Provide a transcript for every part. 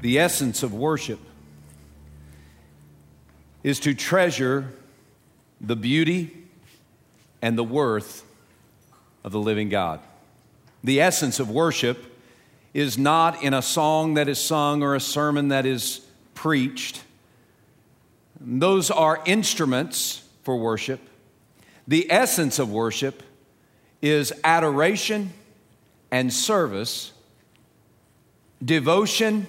The essence of worship is to treasure the beauty and the worth of the living God. The essence of worship is not in a song that is sung or a sermon that is preached. Those are instruments for worship. The essence of worship is adoration and service, devotion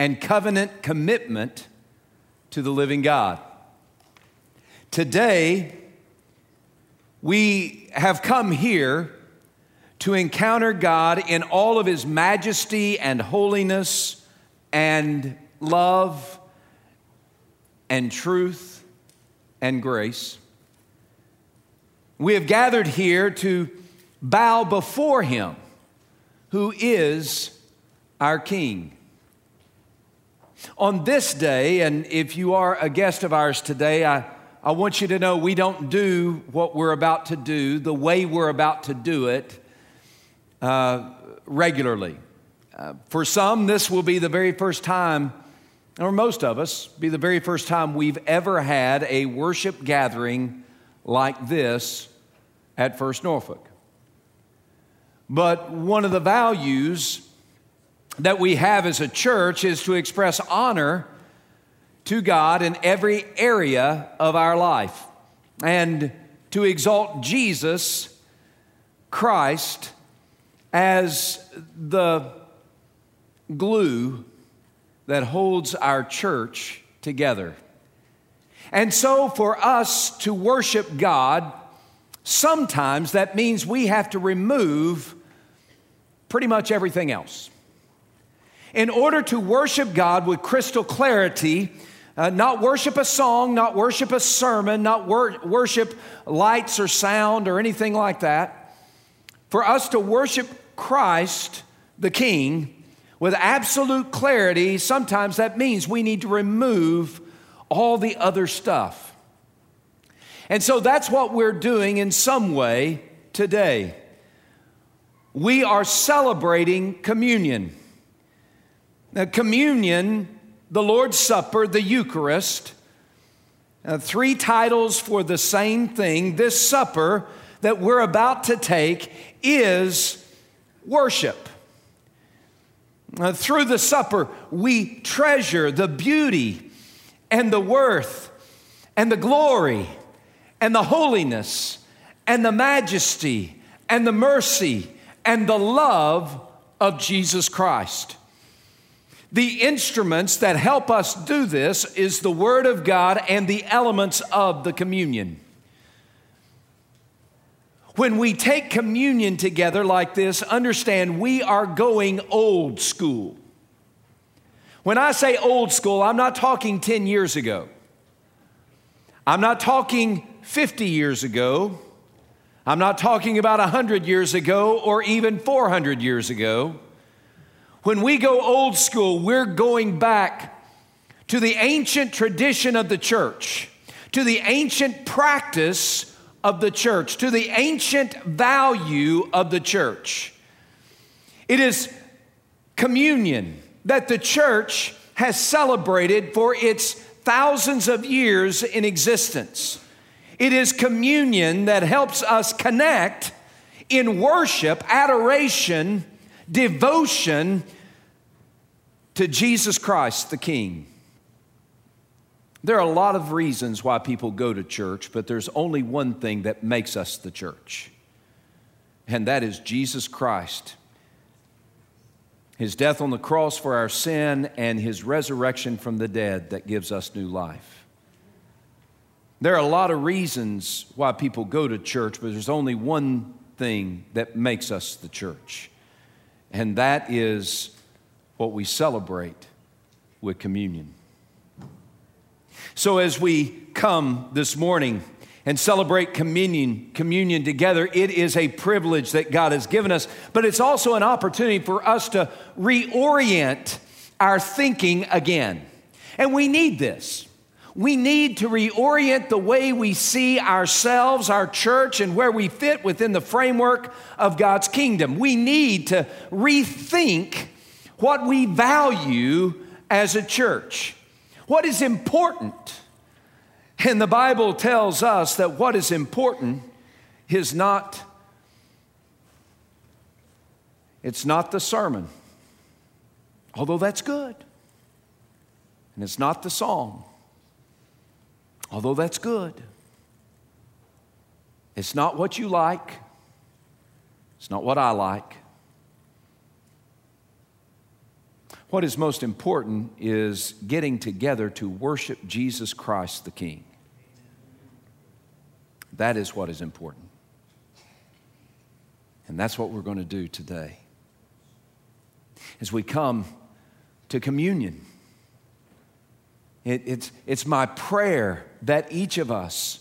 and covenant commitment to the living God. Today, we have come here to encounter God in all of His majesty and holiness and love and truth and grace. We have gathered here to bow before Him who is our King. On this day, and if you are a guest of ours today, I, I want you to know we don't do what we're about to do the way we're about to do it uh, regularly. Uh, for some, this will be the very first time, or most of us, be the very first time we've ever had a worship gathering like this at First Norfolk. But one of the values that we have as a church is to express honor to God in every area of our life and to exalt Jesus Christ as the glue that holds our church together. And so, for us to worship God, sometimes that means we have to remove pretty much everything else. In order to worship God with crystal clarity, uh, not worship a song, not worship a sermon, not wor- worship lights or sound or anything like that, for us to worship Christ, the King, with absolute clarity, sometimes that means we need to remove all the other stuff. And so that's what we're doing in some way today. We are celebrating communion. Now, communion, the Lord's Supper, the Eucharist, uh, three titles for the same thing. This supper that we're about to take is worship. Uh, through the supper, we treasure the beauty and the worth and the glory and the holiness and the majesty and the mercy and the love of Jesus Christ. The instruments that help us do this is the Word of God and the elements of the communion. When we take communion together like this, understand we are going old school. When I say old school, I'm not talking 10 years ago. I'm not talking 50 years ago. I'm not talking about 100 years ago or even 400 years ago. When we go old school, we're going back to the ancient tradition of the church, to the ancient practice of the church, to the ancient value of the church. It is communion that the church has celebrated for its thousands of years in existence. It is communion that helps us connect in worship, adoration, devotion to Jesus Christ the King. There are a lot of reasons why people go to church, but there's only one thing that makes us the church, and that is Jesus Christ. His death on the cross for our sin and his resurrection from the dead that gives us new life. There are a lot of reasons why people go to church, but there's only one thing that makes us the church, and that is what we celebrate with communion. So as we come this morning and celebrate communion, communion together, it is a privilege that God has given us, but it's also an opportunity for us to reorient our thinking again. And we need this. We need to reorient the way we see ourselves, our church, and where we fit within the framework of God's kingdom. We need to rethink what we value as a church, what is important. And the Bible tells us that what is important is not it's not the sermon. Although that's good. And it's not the song. Although that's good. It's not what you like. It's not what I like. What is most important is getting together to worship Jesus Christ the King. That is what is important. And that's what we're going to do today. As we come to communion, it, it's, it's my prayer that each of us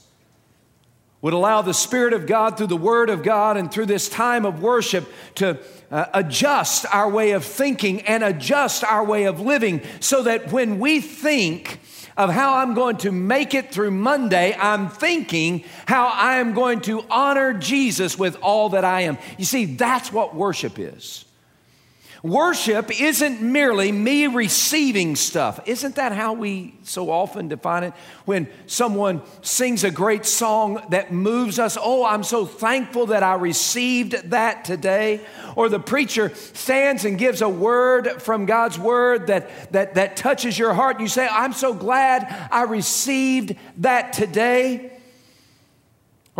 would allow the Spirit of God through the Word of God and through this time of worship to uh, adjust our way of thinking and adjust our way of living so that when we think of how I'm going to make it through Monday, I'm thinking how I am going to honor Jesus with all that I am. You see, that's what worship is. Worship isn't merely me receiving stuff. Isn't that how we so often define it? When someone sings a great song that moves us, oh, I'm so thankful that I received that today. Or the preacher stands and gives a word from God's word that, that, that touches your heart, and you say, I'm so glad I received that today.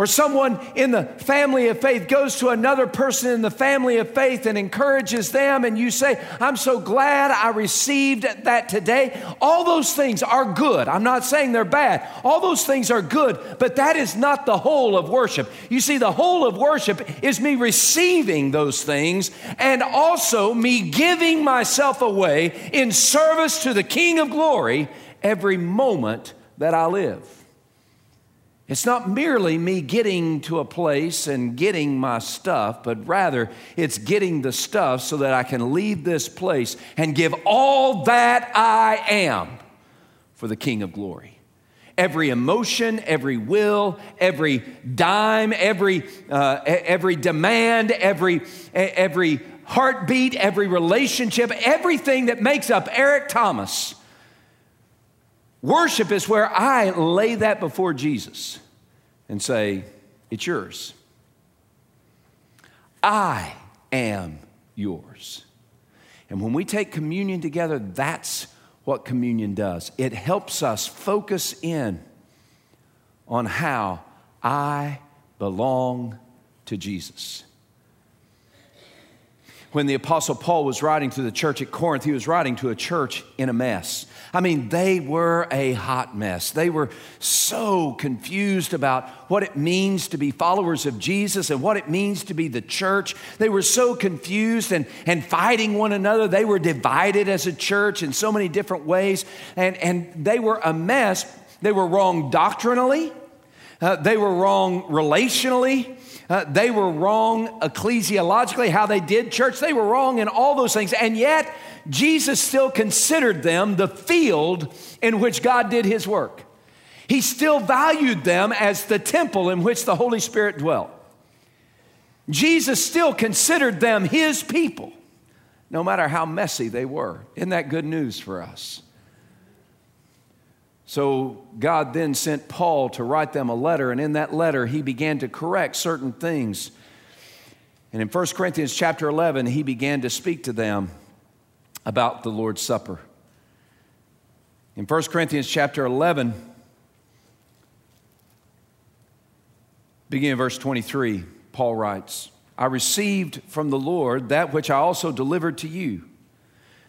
Or someone in the family of faith goes to another person in the family of faith and encourages them, and you say, I'm so glad I received that today. All those things are good. I'm not saying they're bad. All those things are good, but that is not the whole of worship. You see, the whole of worship is me receiving those things and also me giving myself away in service to the King of glory every moment that I live. It's not merely me getting to a place and getting my stuff, but rather it's getting the stuff so that I can leave this place and give all that I am for the King of glory. Every emotion, every will, every dime, every, uh, every demand, every, every heartbeat, every relationship, everything that makes up Eric Thomas Worship is where I lay that before Jesus and say, It's yours. I am yours. And when we take communion together, that's what communion does. It helps us focus in on how I belong to Jesus when the Apostle Paul was writing to the church at Corinth, he was writing to a church in a mess. I mean, they were a hot mess. They were so confused about what it means to be followers of Jesus and what it means to be the church. They were so confused and, and fighting one another. They were divided as a church in so many different ways. And, and they were a mess. They were wrong doctrinally, uh, they were wrong relationally. Uh, they were wrong ecclesiologically, how they did church. They were wrong in all those things. And yet, Jesus still considered them the field in which God did his work. He still valued them as the temple in which the Holy Spirit dwelt. Jesus still considered them his people, no matter how messy they were. Isn't that good news for us? So God then sent Paul to write them a letter, and in that letter, he began to correct certain things. And in 1 Corinthians chapter 11, he began to speak to them about the Lord's Supper. In 1 Corinthians chapter 11, beginning verse 23, Paul writes, I received from the Lord that which I also delivered to you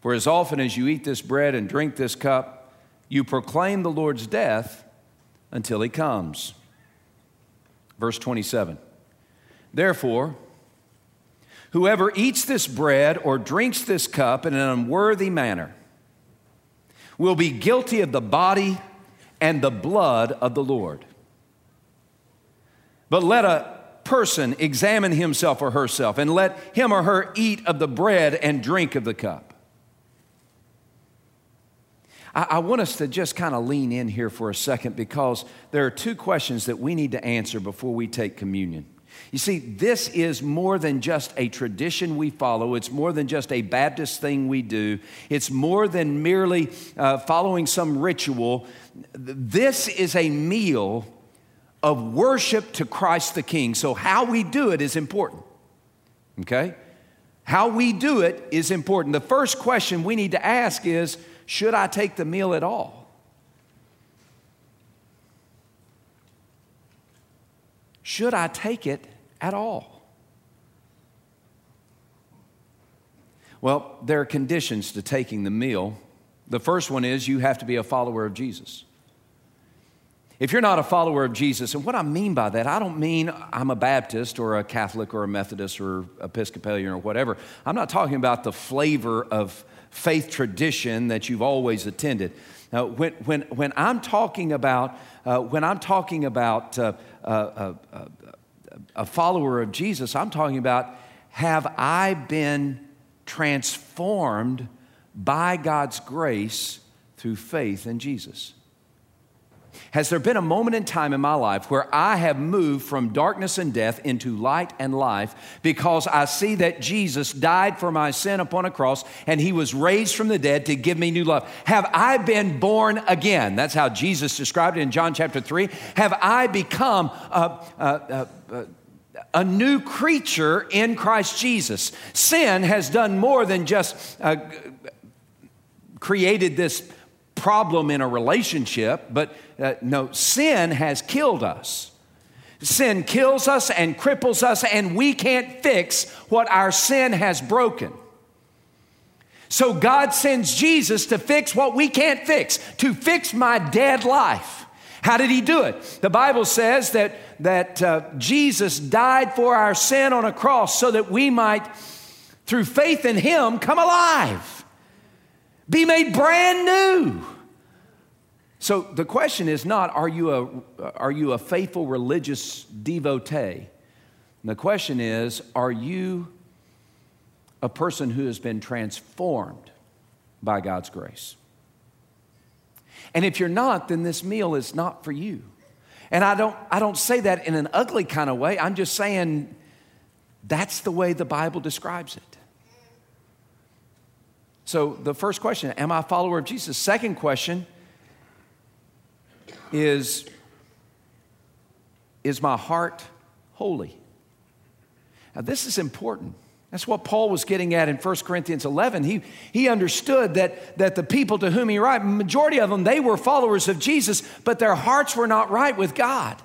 For as often as you eat this bread and drink this cup, you proclaim the Lord's death until he comes. Verse 27 Therefore, whoever eats this bread or drinks this cup in an unworthy manner will be guilty of the body and the blood of the Lord. But let a person examine himself or herself, and let him or her eat of the bread and drink of the cup. I, I want us to just kind of lean in here for a second because there are two questions that we need to answer before we take communion. You see, this is more than just a tradition we follow. It's more than just a Baptist thing we do. It's more than merely uh, following some ritual. This is a meal of worship to Christ the King. So, how we do it is important. Okay? How we do it is important. The first question we need to ask is should I take the meal at all? Should I take it at all? Well, there are conditions to taking the meal. The first one is you have to be a follower of Jesus. If you're not a follower of Jesus, and what I mean by that, I don't mean I'm a Baptist or a Catholic or a Methodist or Episcopalian or whatever. I'm not talking about the flavor of faith tradition that you've always attended. Now, when, when, when I'm talking about, uh, when I'm talking about uh, uh, uh, uh a follower of Jesus, I'm talking about have I been transformed by God's grace through faith in Jesus? Has there been a moment in time in my life where I have moved from darkness and death into light and life because I see that Jesus died for my sin upon a cross and he was raised from the dead to give me new life? Have I been born again? That's how Jesus described it in John chapter 3. Have I become a, a, a, a new creature in Christ Jesus? Sin has done more than just uh, created this problem in a relationship, but uh, no, sin has killed us. Sin kills us and cripples us, and we can't fix what our sin has broken. So God sends Jesus to fix what we can't fix, to fix my dead life. How did he do it? The Bible says that, that uh, Jesus died for our sin on a cross so that we might, through faith in him, come alive, be made brand new. So the question is not, are you a, are you a faithful religious devotee? the question is, are you a person who has been transformed by God's grace? And if you're not, then this meal is not for you. And I don't, I don't say that in an ugly kind of way. I'm just saying that's the way the Bible describes it. So the first question, am I a follower of Jesus? Second question, is Is my heart holy? Now, this is important. That's what Paul was getting at in 1 Corinthians 11. He, he understood that, that the people to whom he wrote, majority of them, they were followers of Jesus, but their hearts were not right with God.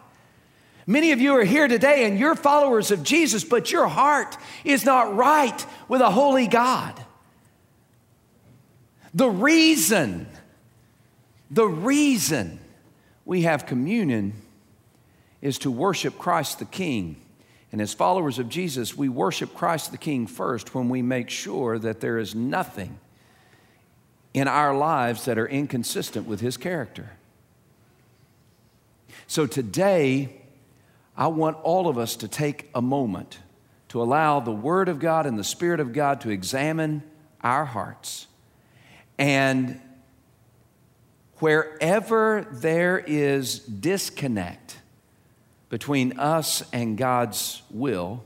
Many of you are here today and you're followers of Jesus, but your heart is not right with a holy God. The reason, the reason we have communion is to worship Christ the King. And as followers of Jesus, we worship Christ the King first when we make sure that there is nothing in our lives that are inconsistent with His character. So today, I want all of us to take a moment to allow the Word of God and the Spirit of God to examine our hearts and wherever there is disconnect between us and God's will,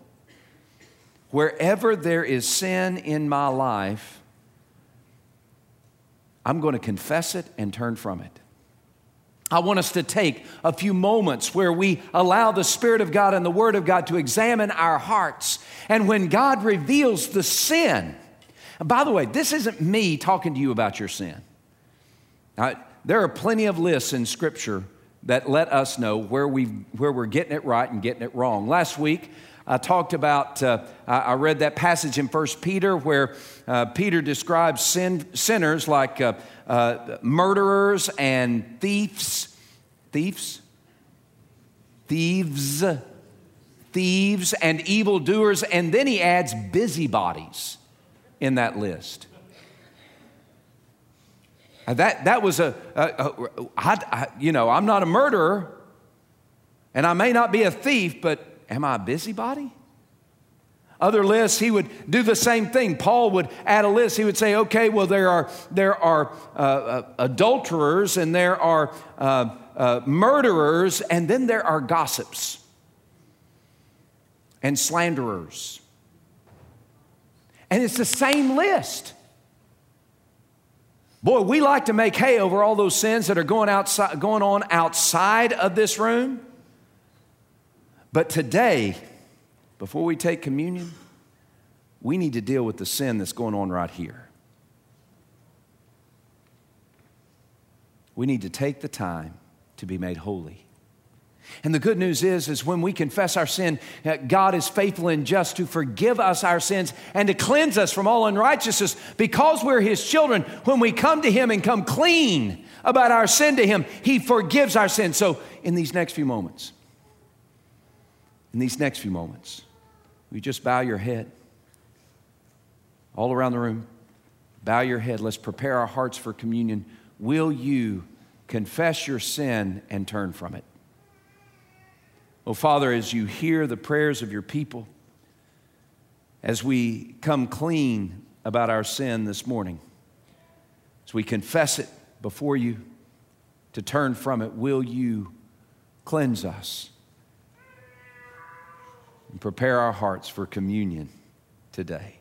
wherever there is sin in my life, I'm going to confess it and turn from it. I want us to take a few moments where we allow the Spirit of God and the Word of God to examine our hearts. And when God reveals the sin, by the way, this isn't me talking to you about your sin. There are plenty of lists in Scripture that let us know where, we, where we're getting it right and getting it wrong. Last week, I talked about, uh, I read that passage in 1 Peter where uh, Peter describes sin, sinners like uh, uh, murderers and thieves. Thieves? Thieves. Thieves and evildoers. And then he adds busybodies in that list. that, that was a, a, a I, I, you know, I'm not a murderer and I may not be a thief, but am I a busybody? Other lists, he would do the same thing. Paul would add a list. He would say, okay, well, there are, there are uh, uh, adulterers and there are uh, uh murderers, and then there are gossips and slanderers. And it's the same list. Boy, we like to make hay over all those sins that are going, outside, going on outside of this room. But today, before we take communion, we need to deal with the sin that's going on right here. We need to take the time to be made holy. And the good news is, is when we confess our sin, uh, God is faithful and just to forgive us our sins and to cleanse us from all unrighteousness. Because we're His children, when we come to Him and come clean about our sin to Him, He forgives our sins. So, in these next few moments, in these next few moments, we just bow your head all around the room. Bow your head. Let's prepare our hearts for communion. Will you confess your sin and turn from it? Oh, Father, as you hear the prayers of your people, as we come clean about our sin this morning, as we confess it before you to turn from it, will you cleanse us and prepare our hearts for communion today?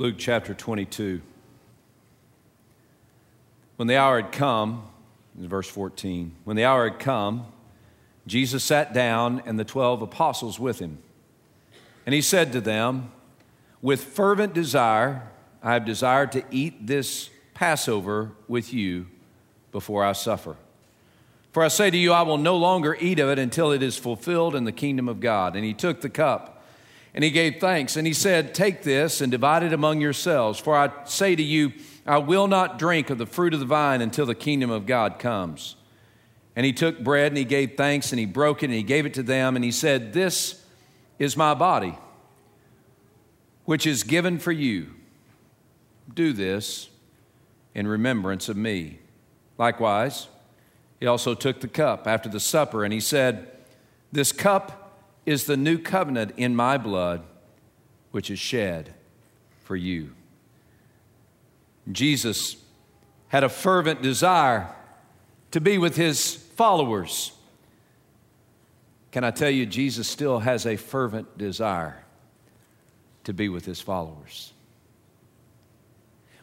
Luke chapter 22. When the hour had come, in verse 14, when the hour had come, Jesus sat down and the 12 apostles with him. And he said to them, With fervent desire, I have desired to eat this Passover with you before I suffer. For I say to you, I will no longer eat of it until it is fulfilled in the kingdom of God. And he took the cup. And he gave thanks, and he said, Take this and divide it among yourselves. For I say to you, I will not drink of the fruit of the vine until the kingdom of God comes. And he took bread and he gave thanks and he broke it and he gave it to them and he said, This is my body, which is given for you. Do this in remembrance of me. Likewise, he also took the cup after the supper and he said, This cup is the new covenant in my blood, which is shed for you. Jesus had a fervent desire to be with his followers. Can I tell you, Jesus still has a fervent desire to be with his followers?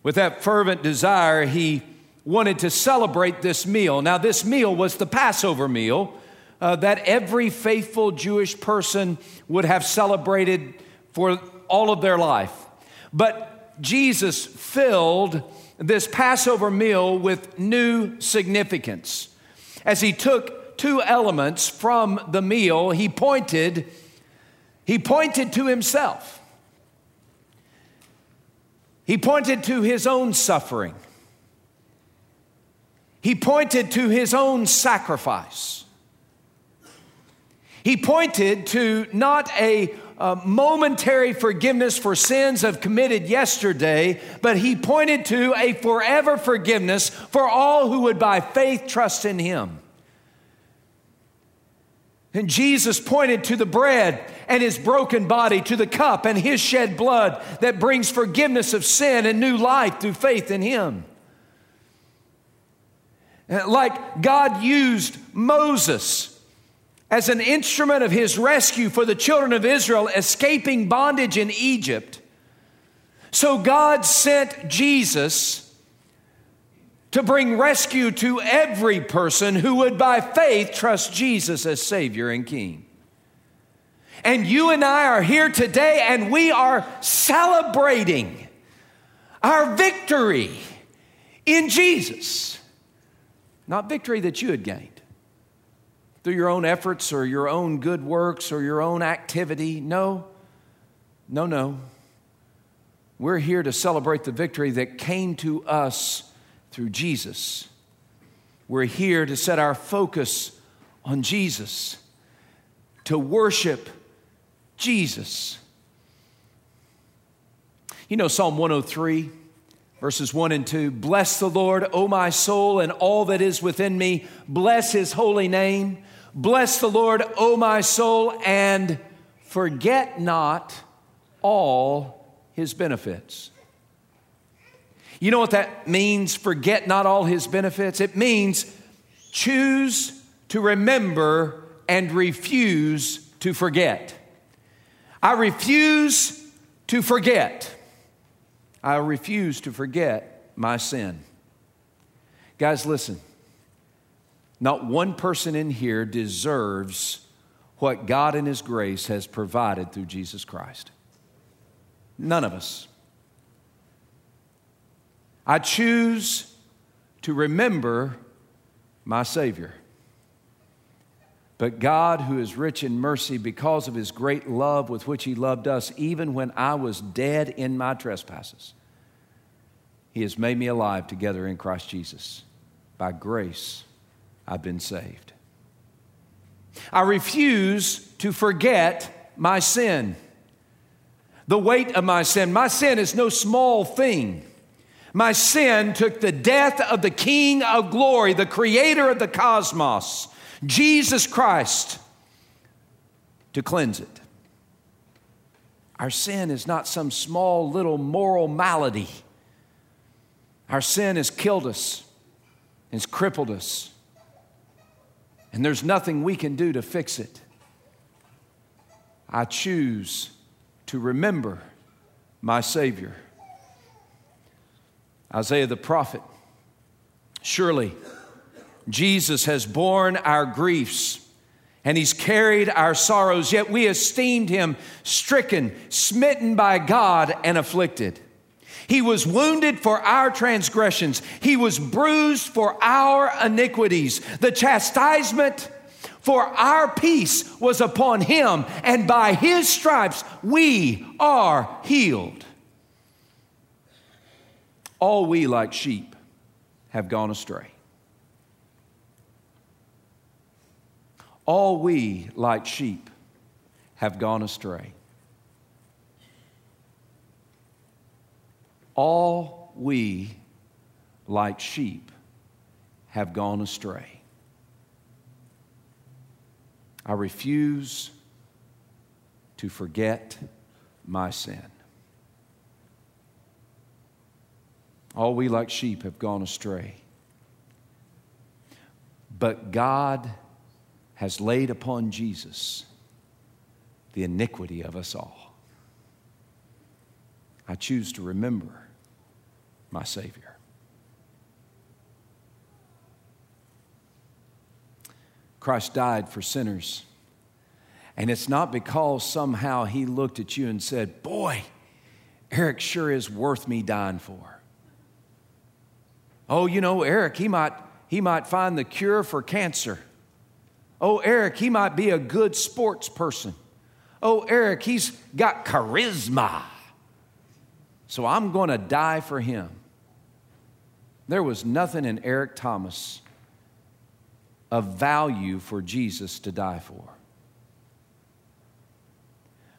With that fervent desire, he wanted to celebrate this meal. Now, this meal was the Passover meal uh, that every faithful Jewish person would have celebrated for all of their life. But Jesus filled this Passover meal with new significance. As he took two elements from the meal, he pointed he pointed to himself. He pointed to his own suffering. He pointed to his own sacrifice. He pointed to not a, a momentary forgiveness for sins of committed yesterday, but he pointed to a forever forgiveness for all who would by faith trust in him. And Jesus pointed to the bread and his broken body, to the cup and his shed blood that brings forgiveness of sin and new life through faith in him. Like God used Moses as an instrument of his rescue for the children of Israel escaping bondage in Egypt. So God sent Jesus to bring rescue to every person who would by faith trust Jesus as Savior and King. And you and I are here today and we are celebrating our victory in Jesus. Not victory that you had gained through your own efforts or your own good works or your own activity. No, no, no. We're here to celebrate the victory that came to us through Jesus. We're here to set our focus on Jesus, to worship Jesus. You know, Psalm 103, verses 1 and 2 Bless the Lord, O my soul, and all that is within me. Bless his holy name. Bless the Lord, O my soul, and forget not all his benefits. You know what that means, forget not all his benefits? It means choose to remember and refuse to forget. I refuse to forget. I refuse to forget my sin. Guys, listen. Not one person in here deserves what God in His grace has provided through Jesus Christ. None of us. I choose to remember my Savior. But God, who is rich in mercy because of His great love with which He loved us, even when I was dead in my trespasses, He has made me alive together in Christ Jesus. By grace, I've been saved. I refuse to forget my sin. The weight of my sin. My sin is no small thing. My sin took the death of the King of glory, the creator of the cosmos, Jesus Christ, to cleanse it. Our sin is not some small little moral malady. Our sin has killed us, has crippled us, and there's nothing we can do to fix it. I choose to remember my Savior. Isaiah the prophet, surely Jesus has borne our griefs and he's carried our sorrows, yet we esteemed him stricken, smitten by God, and afflicted. He was wounded for our transgressions, he was bruised for our iniquities. The chastisement for our peace was upon him, and by his stripes we are healed. All we, like sheep, have gone astray. All we, like sheep, have gone astray. All we, like sheep, have gone astray. I refuse to forget my sin. All we, like sheep, have gone astray. But God has laid upon Jesus the iniquity of us all. I choose to remember my Savior. Christ died for sinners. And it's not because somehow he looked at you and said, Boy, Eric sure is worth me dying for. Oh, you know, Eric, he might, he might find the cure for cancer. Oh, Eric, he might be a good sports person. Oh, Eric, he's got charisma. So I'm going to die for him. There was nothing in Eric Thomas of value for Jesus to die for.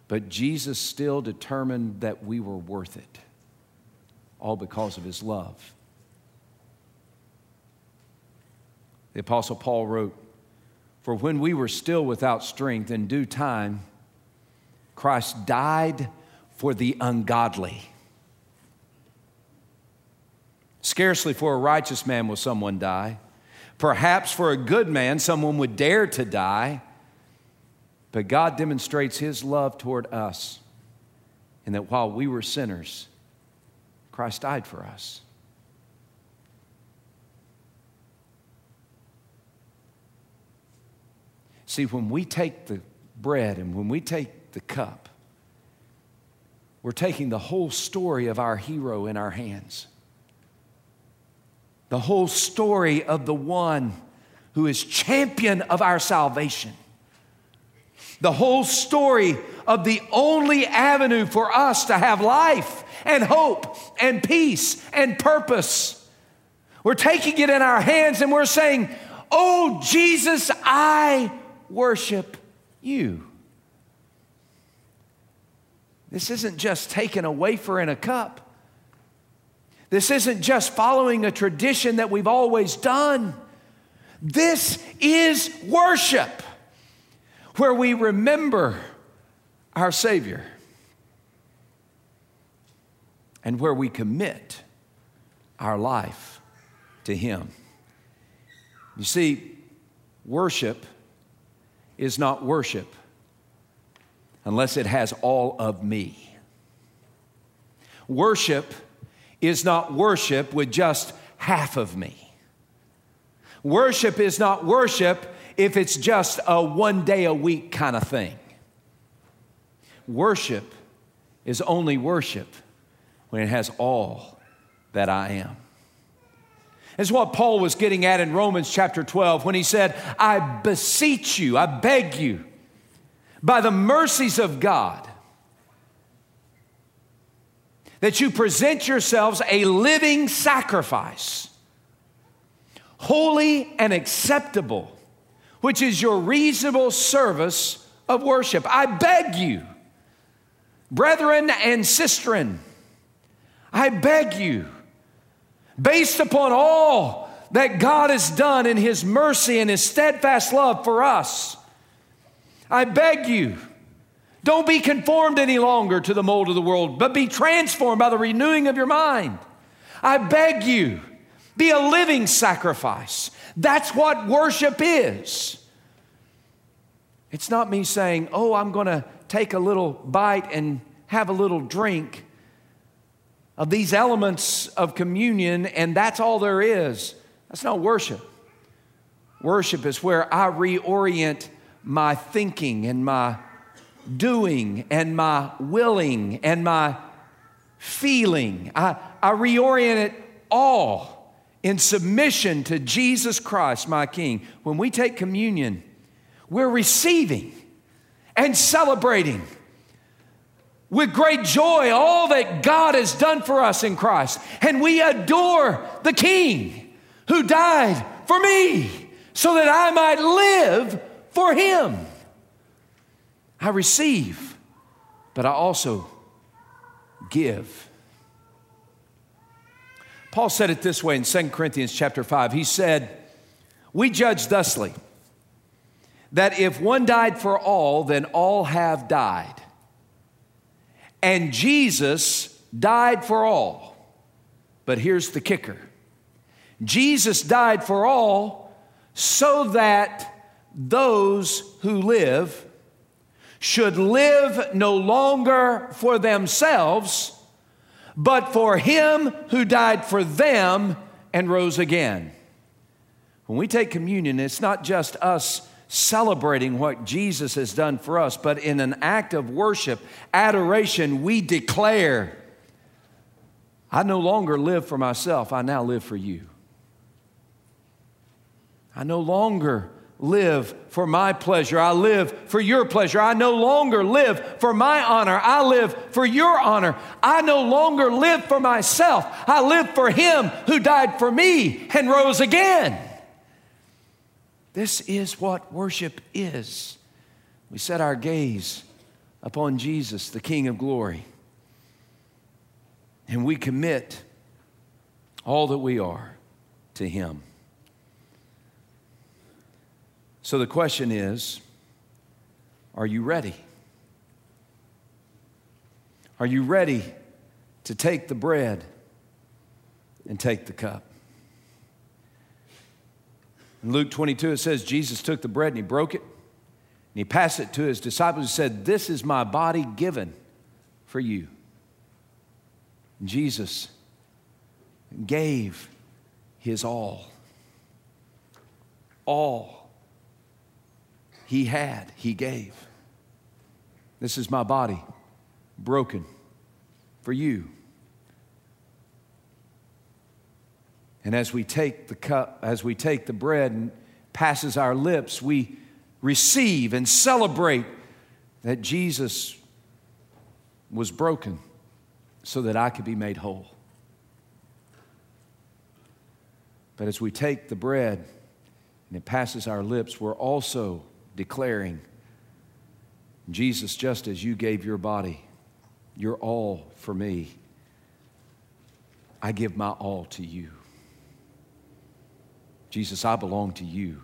But Jesus still determined that we were worth it, all because of his love. The Apostle Paul wrote, for when we were still without strength, in due time, Christ died for the ungodly. Scarcely for a righteous man will someone die. Perhaps for a good man, someone would dare to die. But God demonstrates his love toward us in that while we were sinners, Christ died for us. See, when we take the bread and when we take the cup, we're taking the whole story of our hero in our hands. The whole story of the one who is champion of our salvation. The whole story of the only avenue for us to have life and hope and peace and purpose. We're taking it in our hands and we're saying, Oh, Jesus, I worship you. This isn't just taking a wafer in a cup. This isn't just following a tradition that we've always done. This is worship where we remember our Savior and where we commit our life to Him. You see, worship is not worship unless it has all of me. Worship is not worship with just half of me. Worship is not worship if it's just a one day a week kind of thing. Worship is only worship when it has all that I am. Is what Paul was getting at in Romans chapter 12 when he said, I beseech you, I beg you, by the mercies of God, that you present yourselves a living sacrifice, holy and acceptable, which is your reasonable service of worship. I beg you, brethren and sistren, I beg you based upon all that God has done in His mercy and His steadfast love for us. I beg you, don't be conformed any longer to the mold of the world, but be transformed by the renewing of your mind. I beg you, be a living sacrifice. That's what worship is. It's not me saying, oh, I'm going to take a little bite and have a little drink of these elements of communion and that's all there is. That's not worship. Worship is where I reorient my thinking and my doing and my willing and my feeling. I, I reorient it all in submission to Jesus Christ, my King. When we take communion, we're receiving and celebrating with great joy all that God has done for us in Christ. And we adore the King who died for me so that I might live for Him. I receive, but I also give. Paul said it this way in 2 Corinthians chapter 5. He said, We judge thusly that if one died for all, then all have died. And Jesus died for all. But here's the kicker Jesus died for all so that those who live should live no longer for themselves, but for him who died for them and rose again. When we take communion, it's not just us celebrating what Jesus has done for us, but in an act of worship, adoration, we declare, I no longer live for myself, I now live for you. I no longer live for my pleasure. I live for your pleasure. I no longer live for my honor. I live for your honor. I no longer live for myself. I live for him who died for me and rose again. This is what worship is. We set our gaze upon Jesus, the King of glory, and we commit all that we are to him. So the question is are you ready? Are you ready to take the bread and take the cup? In Luke 22, it says Jesus took the bread and he broke it, and he passed it to his disciples and said, This is my body given for you. And Jesus gave his all. All he had, he gave. This is my body broken for you. And as we take the cup, as we take the bread and passes our lips, we receive and celebrate that Jesus was broken so that I could be made whole. But as we take the bread and it passes our lips, we're also declaring, Jesus, just as you gave your body, your all for me, I give my all to you. Jesus, I belong to you.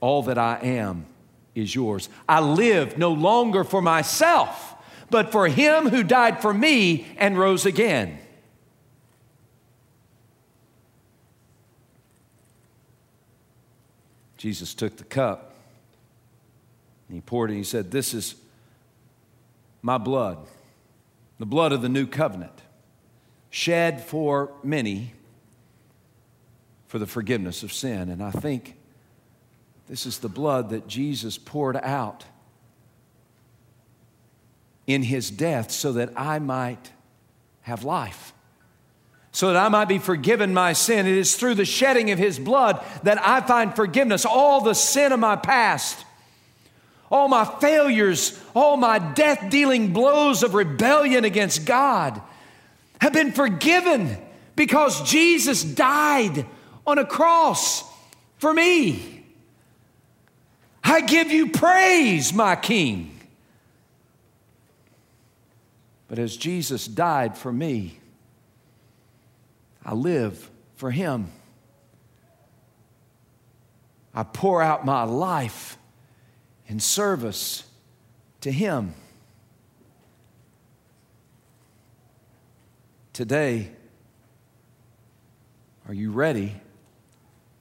All that I am is yours. I live no longer for myself, but for him who died for me and rose again. Jesus took the cup and he poured it. and He said, This is my blood, the blood of the new covenant, shed for many for the forgiveness of sin. And I think this is the blood that Jesus poured out in his death so that I might have life so that I might be forgiven my sin. It is through the shedding of his blood that I find forgiveness. All the sin of my past, all my failures, all my death dealing blows of rebellion against God have been forgiven because Jesus died on a cross for me. I give you praise, my King. But as Jesus died for me, I live for Him. I pour out my life in service to Him. Today, are you ready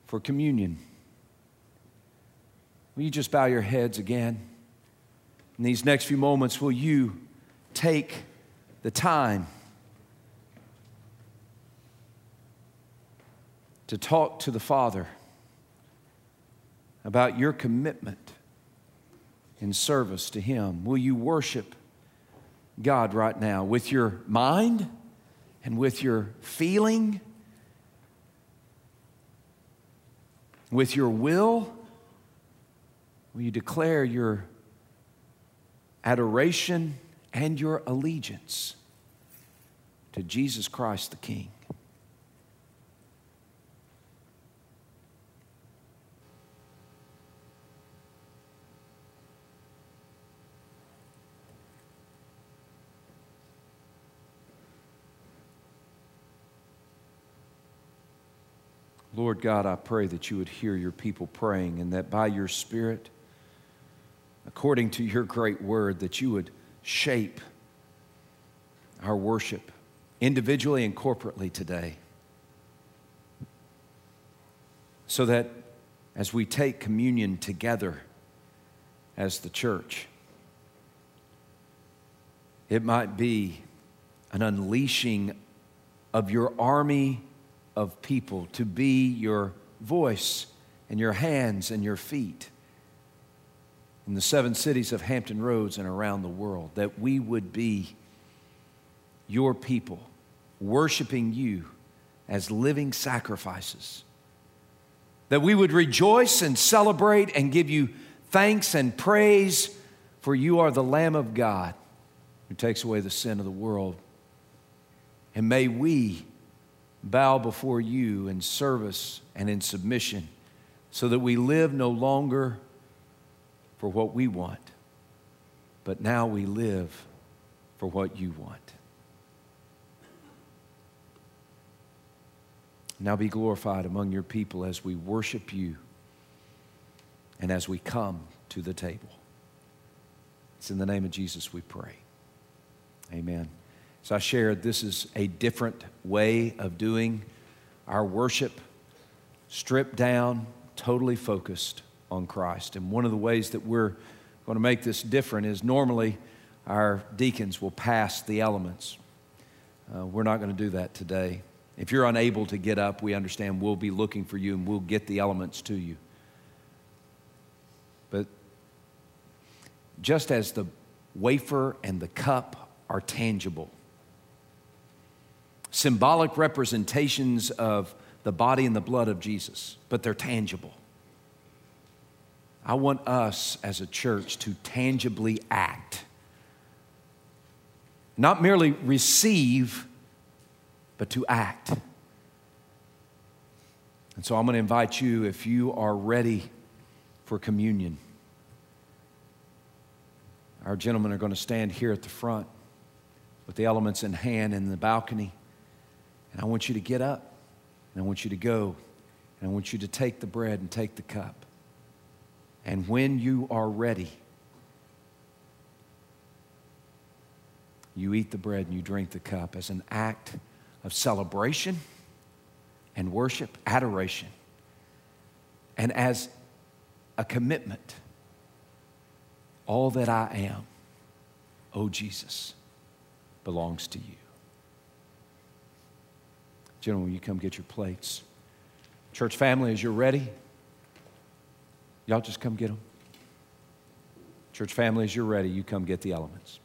for communion? Will you just bow your heads again? In these next few moments, will you take the time? To talk to the Father about your commitment in service to Him. Will you worship God right now with your mind and with your feeling, with your will? Will you declare your adoration and your allegiance to Jesus Christ the King? Lord God, I pray that you would hear your people praying and that by your Spirit, according to your great word, that you would shape our worship individually and corporately today. So that as we take communion together as the church, it might be an unleashing of your army of people to be your voice and your hands and your feet in the seven cities of Hampton Roads and around the world, that we would be your people, worshiping you as living sacrifices. That we would rejoice and celebrate and give you thanks and praise, for you are the Lamb of God who takes away the sin of the world. And may we bow before you in service and in submission so that we live no longer for what we want, but now we live for what you want. Now be glorified among your people as we worship you and as we come to the table. It's in the name of Jesus we pray. Amen. As I shared, this is a different way of doing our worship, stripped down, totally focused on Christ. And one of the ways that we're going to make this different is normally our deacons will pass the elements. Uh, we're not going to do that today. If you're unable to get up, we understand we'll be looking for you and we'll get the elements to you. But just as the wafer and the cup are tangible, symbolic representations of the body and the blood of Jesus, but they're tangible. I want us as a church to tangibly act, not merely receive, but to act. And so I'm going to invite you, if you are ready for communion, our gentlemen are going to stand here at the front with the elements in hand in the balcony. And I want you to get up, and I want you to go, and I want you to take the bread and take the cup. And when you are ready, you eat the bread and you drink the cup as an act of celebration and worship, adoration, and as a commitment. All that I am, oh Jesus, belongs to you. Gentlemen, you come get your plates? Church family, as you're ready, y'all just come get them. Church family, as you're ready, you come get the elements.